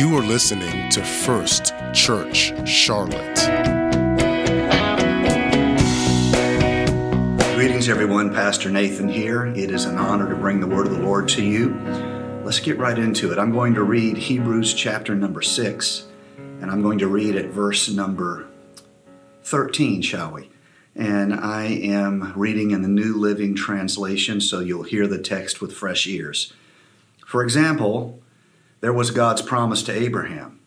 You are listening to First Church Charlotte. Greetings, everyone. Pastor Nathan here. It is an honor to bring the word of the Lord to you. Let's get right into it. I'm going to read Hebrews chapter number 6, and I'm going to read at verse number 13, shall we? And I am reading in the New Living Translation, so you'll hear the text with fresh ears. For example, there was God's promise to Abraham.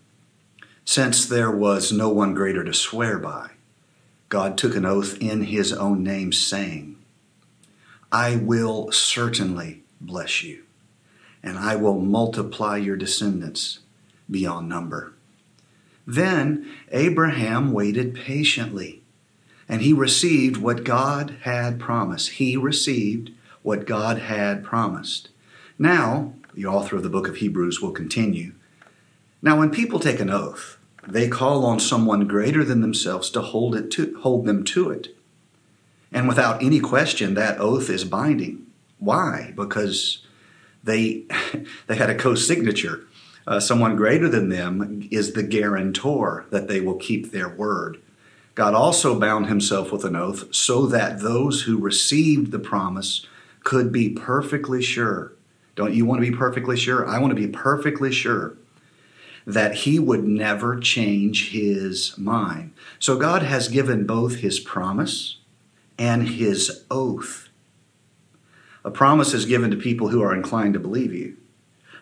Since there was no one greater to swear by, God took an oath in his own name, saying, I will certainly bless you, and I will multiply your descendants beyond number. Then Abraham waited patiently, and he received what God had promised. He received what God had promised. Now, the author of the book of Hebrews will continue. Now, when people take an oath, they call on someone greater than themselves to hold it to hold them to it. And without any question, that oath is binding. Why? Because they they had a co-signature. Uh, someone greater than them is the guarantor that they will keep their word. God also bound himself with an oath so that those who received the promise could be perfectly sure don't you want to be perfectly sure? I want to be perfectly sure that he would never change his mind. So God has given both his promise and his oath. A promise is given to people who are inclined to believe you.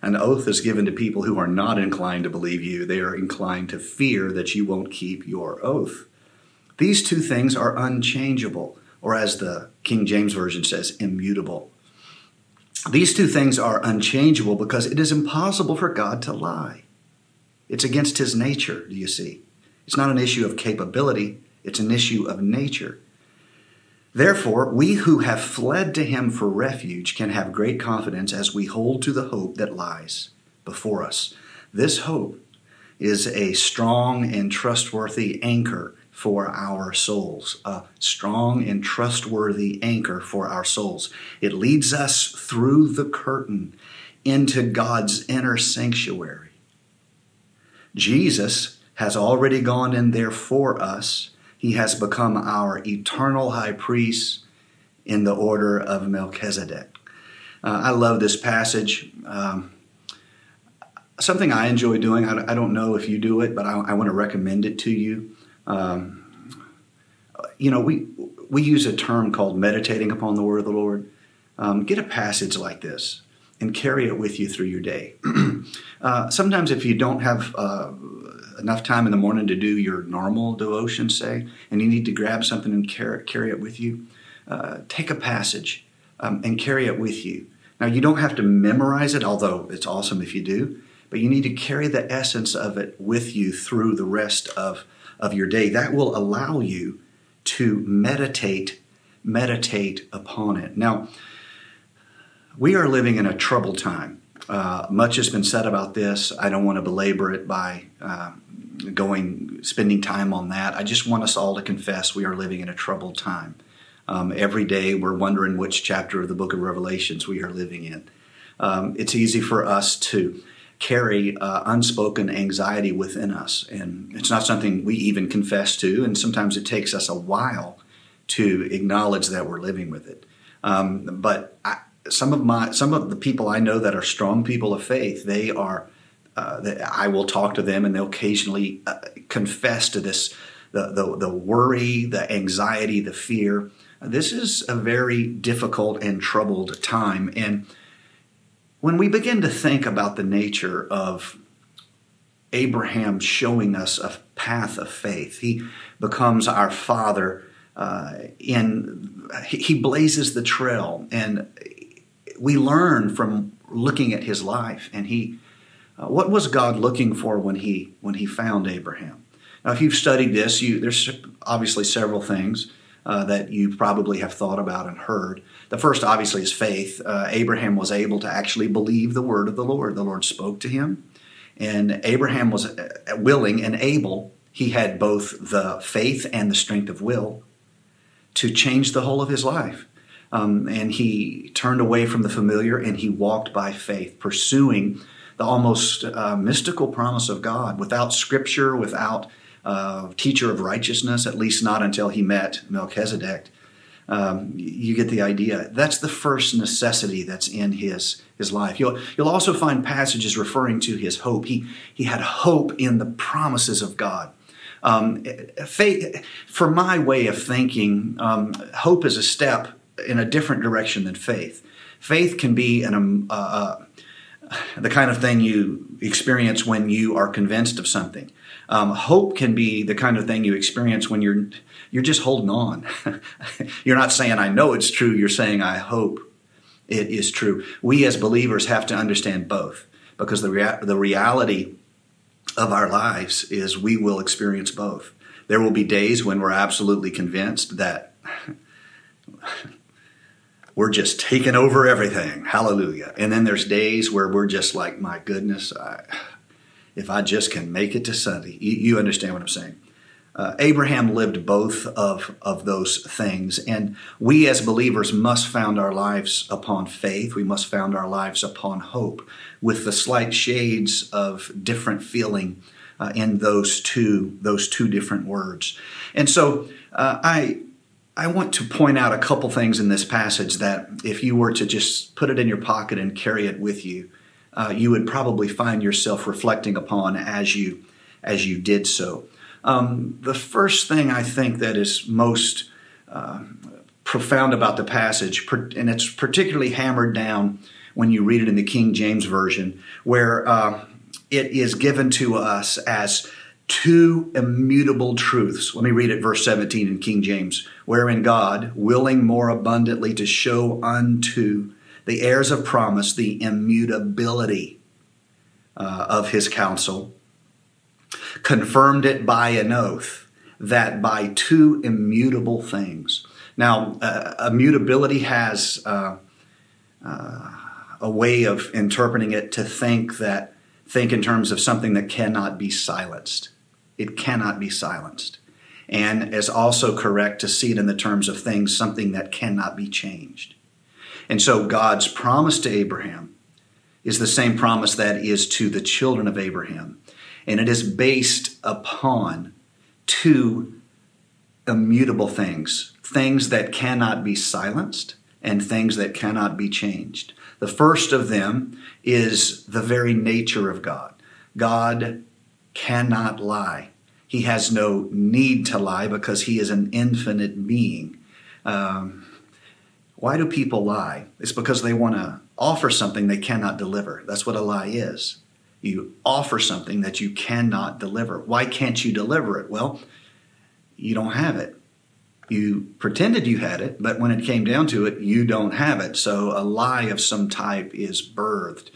An oath is given to people who are not inclined to believe you. They are inclined to fear that you won't keep your oath. These two things are unchangeable, or as the King James Version says, immutable. These two things are unchangeable because it is impossible for God to lie. It's against his nature, do you see? It's not an issue of capability, it's an issue of nature. Therefore, we who have fled to him for refuge can have great confidence as we hold to the hope that lies before us. This hope is a strong and trustworthy anchor for our souls, a strong and trustworthy anchor for our souls. It leads us through the curtain into God's inner sanctuary. Jesus has already gone in there for us. He has become our eternal high priest in the order of Melchizedek. Uh, I love this passage. Um, something I enjoy doing, I, don't know if you do it, but I, I want to recommend it to you. Um, you know, we we use a term called meditating upon the word of the Lord. Um, get a passage like this and carry it with you through your day. uh, sometimes, if you don't have uh, enough time in the morning to do your normal devotion, say, and you need to grab something and carry, carry it with you, uh, take a passage um, and carry it with you. Now, you don't have to memorize it, although it's awesome if you do, but you need to carry the essence of it with you through the rest of of your day. That will allow you to meditate meditate upon it. Now, we are living in a troubled time. Uh, much has been said about this. I don't want to belabor it by uh, going spending time on that. I just want us all to confess we are living in a troubled time. Um, every day we're wondering which chapter of the book of Revelations we are living in. Um, it's easy for us to carry uh, unspoken anxiety within us. And it's not something we even confess to, and sometimes it takes us a while to acknowledge that we're living with it. Um, but I, some of my some of the people I know that are strong people of faith, they are. Uh, I will talk to them, and they'll occasionally uh, confess to this the, the the worry, the anxiety, the fear. This is a very difficult and troubled time, and when we begin to think about the nature of Abraham showing us a path of faith, he becomes our father. Uh, in he blazes the trail, and we learn from looking at his life. And he, uh, what was God looking for when he when he found Abraham? Now, if you've studied this, you, there's obviously several things uh, that you probably have thought about and heard. The first, obviously, is faith. Uh, Abraham was able to actually believe the word of the Lord. The Lord spoke to him, and Abraham was uh, willing and able. He had both the faith and the strength of will to change the whole of his life. Um, and he turned away from the familiar and he walked by faith, pursuing the almost uh, mystical promise of God without scripture, without uh, teacher of righteousness, at least not until he met Melchizedek. Um, you get the idea. That's the first necessity that's in his his life. You'll you'll also find passages referring to his hope. He he had hope in the promises of God. Um, faith, for my way of thinking, um, hope is a step in a different direction than faith. Faith can be an, um, uh, uh, the kind of thing you experience when you are convinced of something. Um, hope can be the kind of thing you experience when you're you're just holding on. you're not saying I know it's true. You're saying I hope it is true. We as believers have to understand both because the rea- the reality of our lives is we will experience both. There will be days when we're absolutely convinced that we're just taking over everything. Hallelujah. And then there's days where we're just like, my goodness, I, if I just can make it to Sunday. You, you understand what I'm saying? Uh, Abraham lived both of, of those things. And we as believers must found our lives upon faith. We must found our lives upon hope with the slight shades of different feeling uh, in those two, those two different words. And so uh, I, I want to point out a couple things in this passage that if you were to just put it in your pocket and carry it with you, uh, you would probably find yourself reflecting upon as you as you did so. Um, the first thing I think that is most uh, profound about the passage, and it's particularly hammered down when you read it in the King James Version, where uh, it is given to us as two immutable truths. Let me read it, verse 17 in King James, wherein God, willing more abundantly to show unto the heirs of promise the immutability uh, of his counsel, confirmed it by an oath that by two immutable things. Now, uh, immutability has uh, uh, a way of interpreting it to think that think in terms of something that cannot be silenced. It cannot be silenced. And is also correct to see it in the terms of things, something that cannot be changed. And so God's promise to Abraham is the same promise that is to the children of Abraham. And it is based upon two immutable things things that cannot be silenced and things that cannot be changed. The first of them is the very nature of God. God cannot lie. He has no need to lie because he is an infinite being. Um, why do people lie? It's because they want to offer something they cannot deliver. That's what a lie is. You offer something that you cannot deliver. Why can't you deliver it? Well, you don't have it. You pretended you had it, but when it came down to it, you don't have it. So a lie of some type is birthed.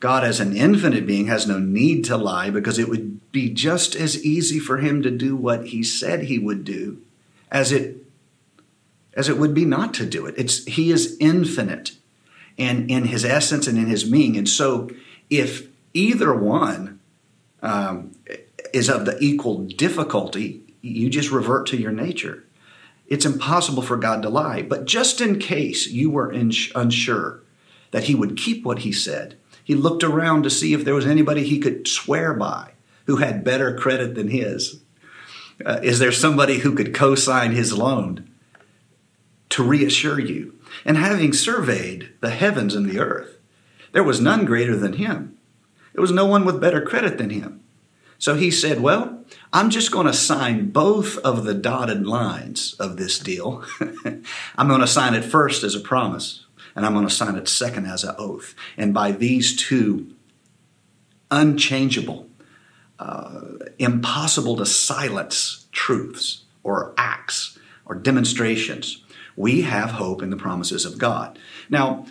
God, as an infinite being, has no need to lie because it would be just as easy for him to do what he said he would do as it as it would be not to do it. It's he is infinite and in his essence and in his being. And so if either one um, is of the equal difficulty, you just revert to your nature. It's impossible for God to lie. But just in case you were unsure that he would keep what he said, he looked around to see if there was anybody he could swear by who had better credit than his. Uh, is there somebody who could co sign his loan? to reassure you. And having surveyed the heavens and the earth, there was none greater than him. There was no one with better credit than him. So he said, Well, I'm just going to sign both of the dotted lines of this deal. I'm going to sign it first as a promise, and I'm going to sign it second as an oath. And by these two unchangeable, uh, impossible to silence truths or acts or demonstrations, we have hope in the promises of God. Now,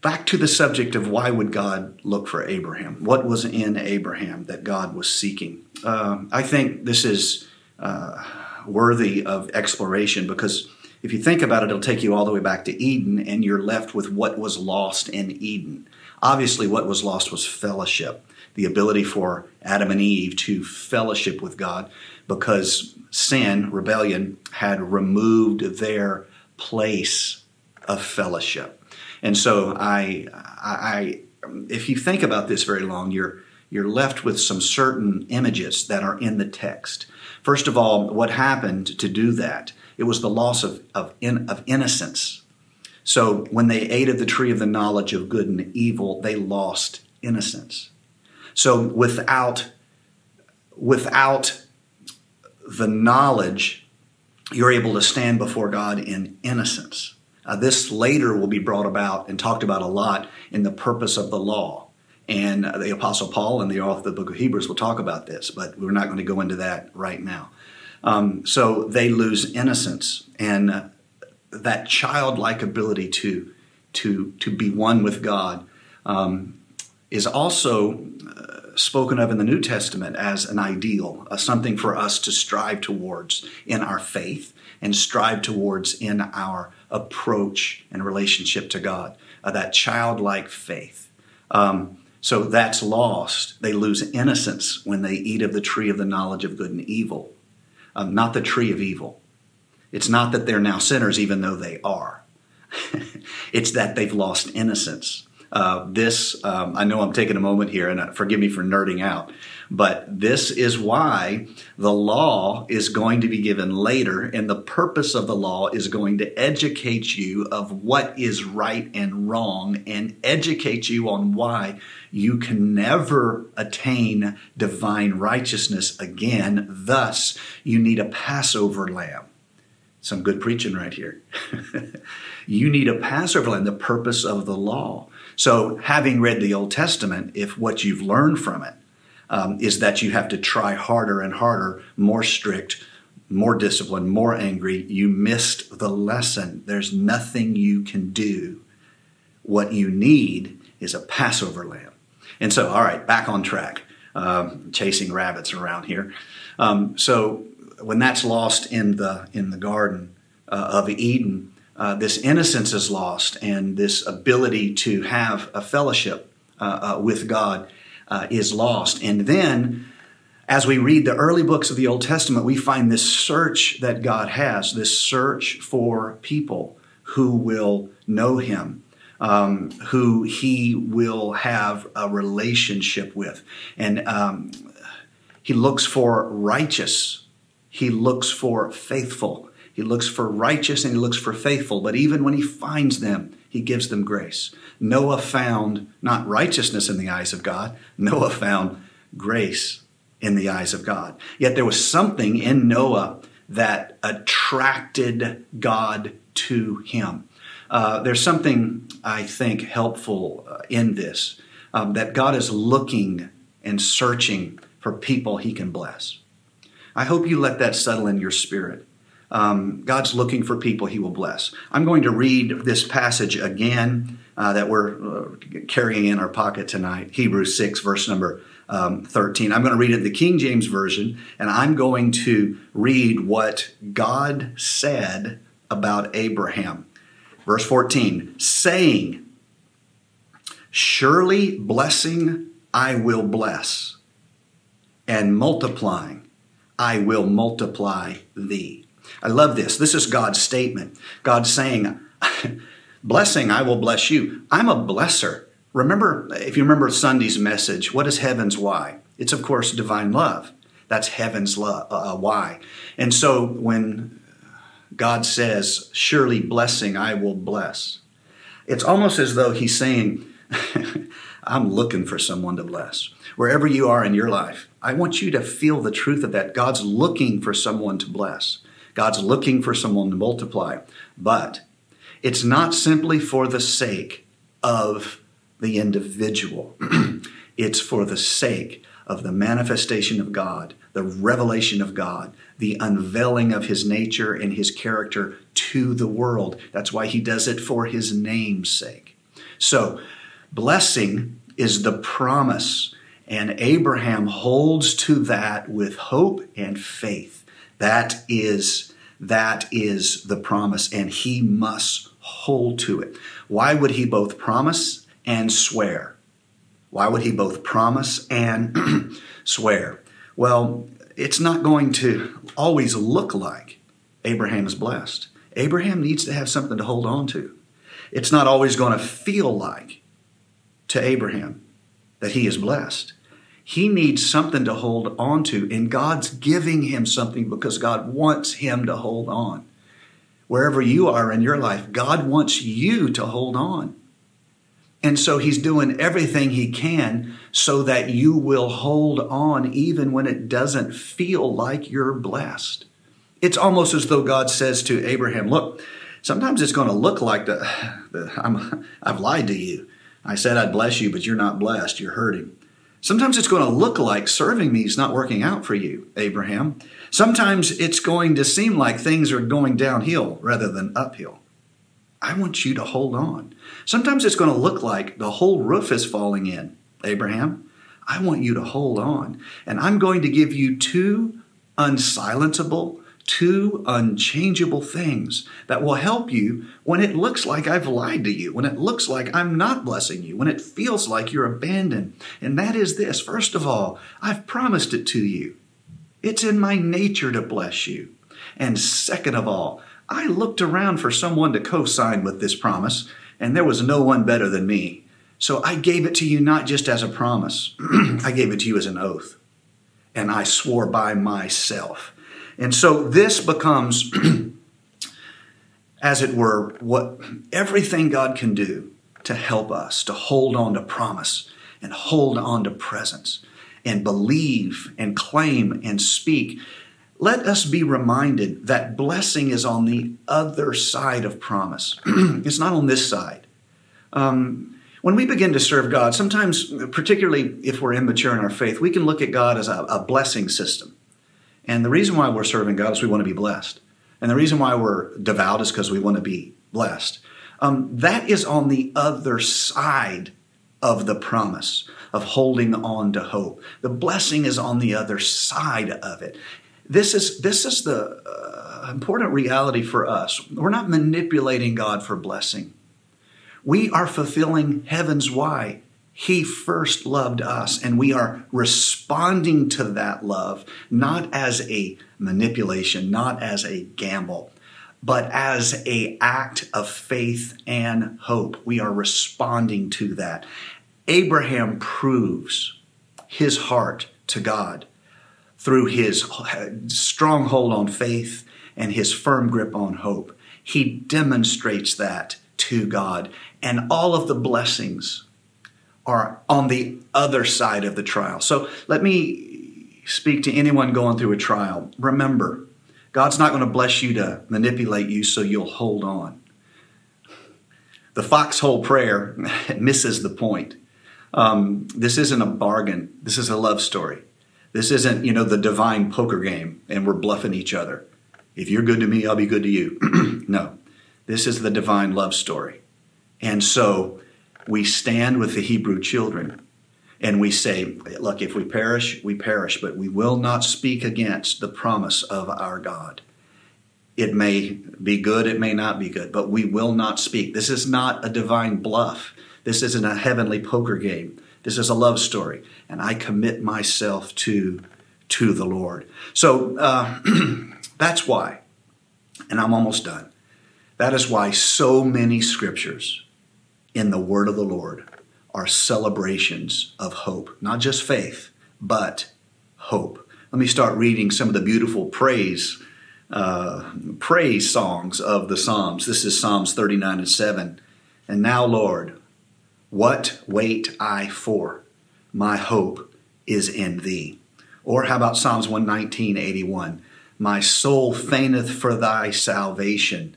back to the subject of why would God look for Abraham? What was in Abraham that God was seeking? Uh, I think this is uh, worthy of exploration because if you think about it, it'll take you all the way back to Eden, and you're left with what was lost in Eden. Obviously, what was lost was fellowship, the ability for Adam and Eve to fellowship with God because sin, rebellion, had removed their place of fellowship. And so I, I if you think about this very long, you're you're left with some certain images that are in the text. First of all, what happened to do that? It was the loss of, of, in, of innocence. So when they ate of the tree of the knowledge of good and evil, they lost innocence. So without, without the knowledge, you're able to stand before God in innocence. Uh, this later will be brought about and talked about a lot in the purpose of the law. And the Apostle Paul and the author of the book of Hebrews will talk about this, but we're not going to go into that right now. Um, so they lose innocence and uh, that childlike ability to, to, to be one with God um, is also uh, spoken of in the New Testament as an ideal, uh, something for us to strive towards in our faith and strive towards in our approach and relationship to God. Uh, that childlike faith. Um, so that's lost. They lose innocence when they eat of the tree of the knowledge of good and evil, um, not the tree of evil. It's not that they're now sinners, even though they are. it's that they've lost innocence. Uh, this, um, I know I'm taking a moment here, and uh, forgive me for nerding out, but this is why the law is going to be given later, and the purpose of the law is going to educate you of what is right and wrong and educate you on why you can never attain divine righteousness again. Thus, you need a Passover lamb. Some good preaching right here. you need a Passover lamb, the purpose of the law. So, having read the Old Testament, if what you've learned from it um, is that you have to try harder and harder, more strict, more disciplined, more angry. You missed the lesson. There's nothing you can do. What you need is a Passover lamb. And so, all right, back on track, um, chasing rabbits around here. Um, so, when that's lost in the in the Garden uh, of Eden, uh, this innocence is lost, and this ability to have a fellowship uh, uh with God uh, is lost. And then, as we read the early books of the Old Testament, we find this search that God has, this search for people who will know Him. Um, who he will have a relationship with. And um, he looks for righteous, he looks for faithful, he looks for righteous, and he looks for faithful. But even when he finds them, he gives them grace. Noah found not righteousness in the eyes of God, Noah found grace in the eyes of God. Yet there was something in Noah that attracted God to him. Uh, there's something I think helpful uh, in this um, that God is looking and searching for people he can bless. I hope you let that settle in your spirit. Um, God's looking for people he will bless. I'm going to read this passage again uh, that we're uh, carrying in our pocket tonight Hebrews 6, verse number um, 13. I'm going to read it in the King James Version, and I'm going to read what God said about Abraham. Verse 14, saying, Surely blessing I will bless, and multiplying I will multiply thee. I love this. This is God's statement. God saying, Blessing, I will bless you. I'm a blesser. Remember, if you remember Sunday's message, what is heaven's why? It's, of course, divine love. That's heaven's love, uh, uh, why. And so when God says, Surely blessing, I will bless, it's almost as though He's saying, I'm looking for someone to bless. Wherever you are in your life, I want you to feel the truth of that. God's looking for someone to bless. God's looking for someone to multiply. But it's not simply for the sake of the individual, it's for the sake of the manifestation of God, the revelation of God, the unveiling of his nature and his character to the world. That's why he does it for his name's sake. So, blessing is the promise, and Abraham holds to that with hope and faith. That is that is the promise, and he must hold to it. Why would he both promise and swear? Why would he both promise and swear? Well, it's not going to always look like Abraham is blessed. Abraham needs to have something to hold on to. It's not always going to feel like to Abraham that he is blessed. He needs something to hold on to, and God's giving him something because God wants him to hold on. Wherever you are in your life, God wants you to hold on. And so he's doing everything he can so that you will hold on even when it doesn't feel like you're blessed. It's almost as though God says to Abraham, Look, sometimes it's going to look like the, the I'm, I've lied to you. I said I'd bless you, but you're not blessed. You're hurting. Sometimes it's going to look like serving me is not working out for you, Abraham. Sometimes it's going to seem like things are going downhill rather than uphill. I want you to hold on. Sometimes it's going to look like the whole roof is falling in. Abraham, I want you to hold on. And I'm going to give you two unsilenceable, two unchangeable things that will help you when it looks like I've lied to you, when it looks like I'm not blessing you, when it feels like you're abandoned. And that is this first of all, I've promised it to you. It's in my nature to bless you. And second of all, I looked around for someone to co sign with this promise, and there was no one better than me. So I gave it to you not just as a promise, I gave it to you as an oath. And I swore by myself. And so this becomes, as it were, what everything God can do to help us to hold on to promise and hold on to presence and believe and claim and speak let us be reminded that blessing is on the other side of promise. it's not on this side. Um, when we begin to serve God, sometimes, particularly if we're immature in our faith, we can look at God as a, a blessing system. And the reason why we're serving God is we want to be blessed. And the reason why we're devout is because we want to be blessed. Um, that is on the other side of the promise of holding on to hope. The blessing is on the other side of it. This is this is the uh, important reality for us. We're not manipulating God for blessing. We are fulfilling heaven's why. He first loved us, and we are responding to that love not as a manipulation, not as a gamble, but as a act of faith and hope. We are responding to that. Abraham proves his heart to God through his stronghold on faith and his firm grip on hope. He demonstrates that to God. And all of the blessings are on the other side of the trial. So let me speak to anyone going through a trial. Remember, God's not going to bless you to manipulate you so you'll hold on. The foxhole prayer misses the point. Um, this isn't a bargain, this is a love story. This isn't, you know, the divine poker game and we're bluffing each other. If you're good to me, I'll be good to you. no, this is the divine love story. And so we stand with the Hebrew children and we say, look, if we perish, we perish, but we will not speak against the promise of our God. It may be good, it may not be good, but we will not speak. This is not a divine bluff. This isn't a heavenly poker game. This is a love story, and I commit myself to to the Lord. So uh, that's why, and I'm almost done. That is why so many scriptures in the Word of the Lord are celebrations of hope, not just faith, but hope. Let me start reading some of the beautiful praise uh, praise songs of the Psalms. This is Psalms 39 and 7. And now, Lord, what wait I for? My hope is in thee. Or how about Psalms 119, 81? My soul fainteth for thy salvation,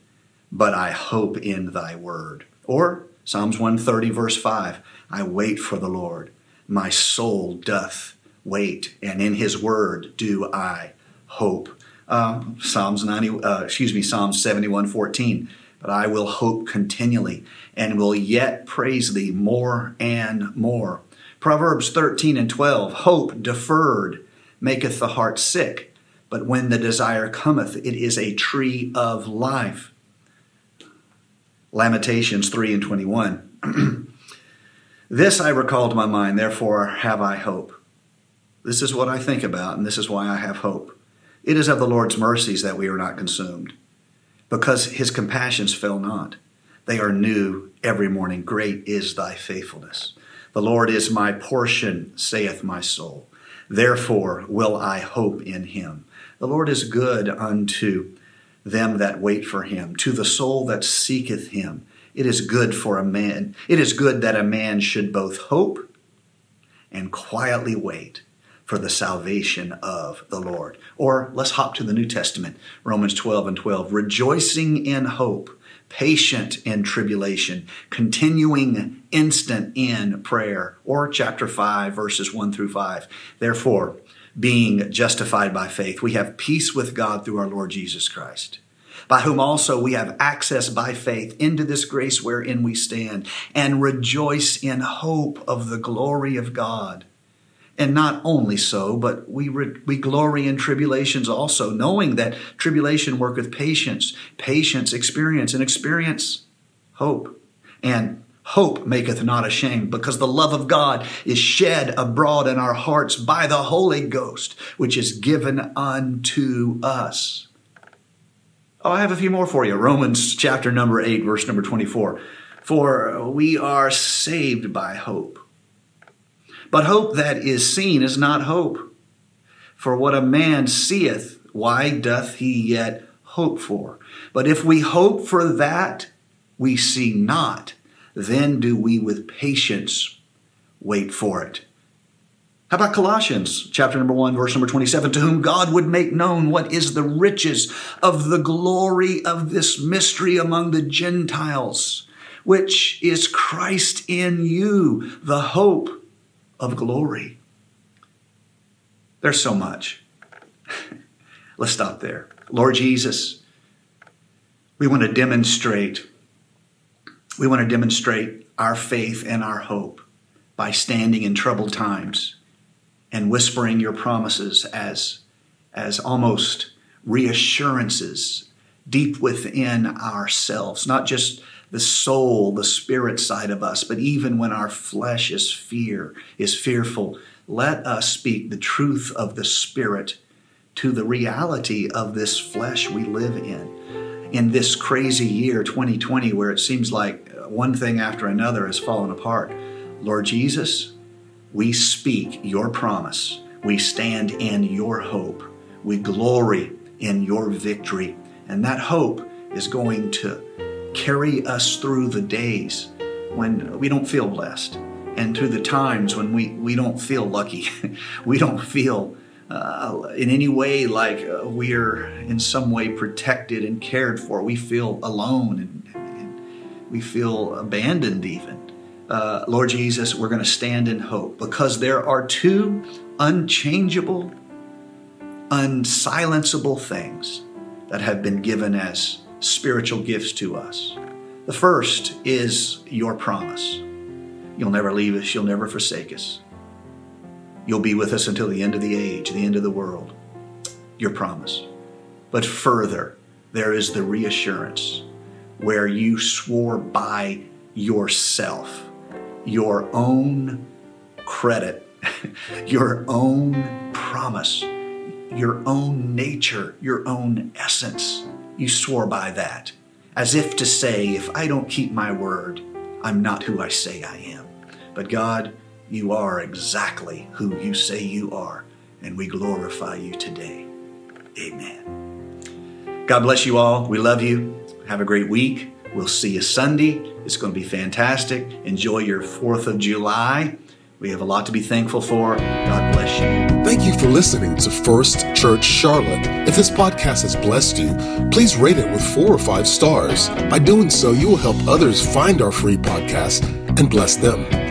but I hope in thy word. Or Psalms 130, verse 5 I wait for the Lord. My soul doth wait, and in his word do I hope. Uh, Psalms 90, uh, excuse me, Psalms 71, 14 but I will hope continually and will yet praise thee more and more. Proverbs 13 and 12 Hope deferred maketh the heart sick, but when the desire cometh, it is a tree of life. Lamentations 3 and 21. this I recall to my mind, therefore have I hope. This is what I think about, and this is why I have hope. It is of the Lord's mercies that we are not consumed because his compassions fail not. They are new every morning. Great is thy faithfulness. The Lord is my portion, saith my soul. Therefore will I hope in him. The Lord is good unto them that wait for him, to the soul that seeketh him. It is good for a man, it is good that a man should both hope and quietly wait for the salvation of the Lord. Or let's hop to the New Testament, Romans 12 and 12. Rejoicing in hope, patient in tribulation, continuing instant in prayer. Or chapter 5, verses 1 through 5. Therefore, being justified by faith, we have peace with God through our Lord Jesus Christ by whom also we have access by faith into this grace wherein we stand, and rejoice in hope of the glory of God. And not only so, but we, re- we glory in tribulations also, knowing that tribulation worketh patience, patience, experience, and experience, hope. And hope maketh not ashamed, because the love of God is shed abroad in our hearts by the Holy Ghost, which is given unto us. Oh, I have a few more for you. Romans chapter number 8, verse number 24. For we are saved by hope. But hope that is seen is not hope. For what a man seeth, why doth he yet hope for? But if we hope for that we see not, then do we with patience wait for it. How about Colossians chapter number 1 verse number 27 to whom God would make known what is the riches of the glory of this mystery among the Gentiles which is Christ in you the hope of glory. There's so much. Let's stop there. Lord Jesus, we want to demonstrate we want to demonstrate our faith and our hope by standing in troubled times and whispering your promises as, as almost reassurances deep within ourselves, not just the soul, the spirit side of us, but even when our flesh is fear, is fearful, let us speak the truth of the spirit to the reality of this flesh we live in. In this crazy year, 2020, where it seems like uh, one thing after another has fallen apart, Lord Jesus, we speak your promise. We stand in your hope. We glory in your victory. And that hope is going to carry us through the days when we don't feel blessed and through the times when we, we don't feel lucky. we don't feel uh, in any way like uh, we're in some way protected and cared for. We feel alone and, and we feel abandoned even uh, Lord Jesus, we're going to stand in hope because there are two unchangeable, unsilenceable things that have been given as spiritual gifts to us. The first is your promise. You'll never leave us, you'll never forsake us. You'll be with us until the end of the age, the end of the world. Your promise. But further, there is the reassurance where you swore by yourself your own credit, your own promise, your own nature, your own essence. You swore by that, as if to say, if I don't keep my word, I'm not who I say I am. But God, you are exactly who you say you are, and we glorify you today. Amen. God bless you all. We love you. Have a great week. We'll see you Sunday. It's going to be fantastic. Enjoy your 4th of July. We have a lot to be thankful for. God bless you. Thank you for listening to First Church Charlotte. If this podcast has blessed you, please rate it with four or five stars. By doing so, you will help others find our free podcast and bless them.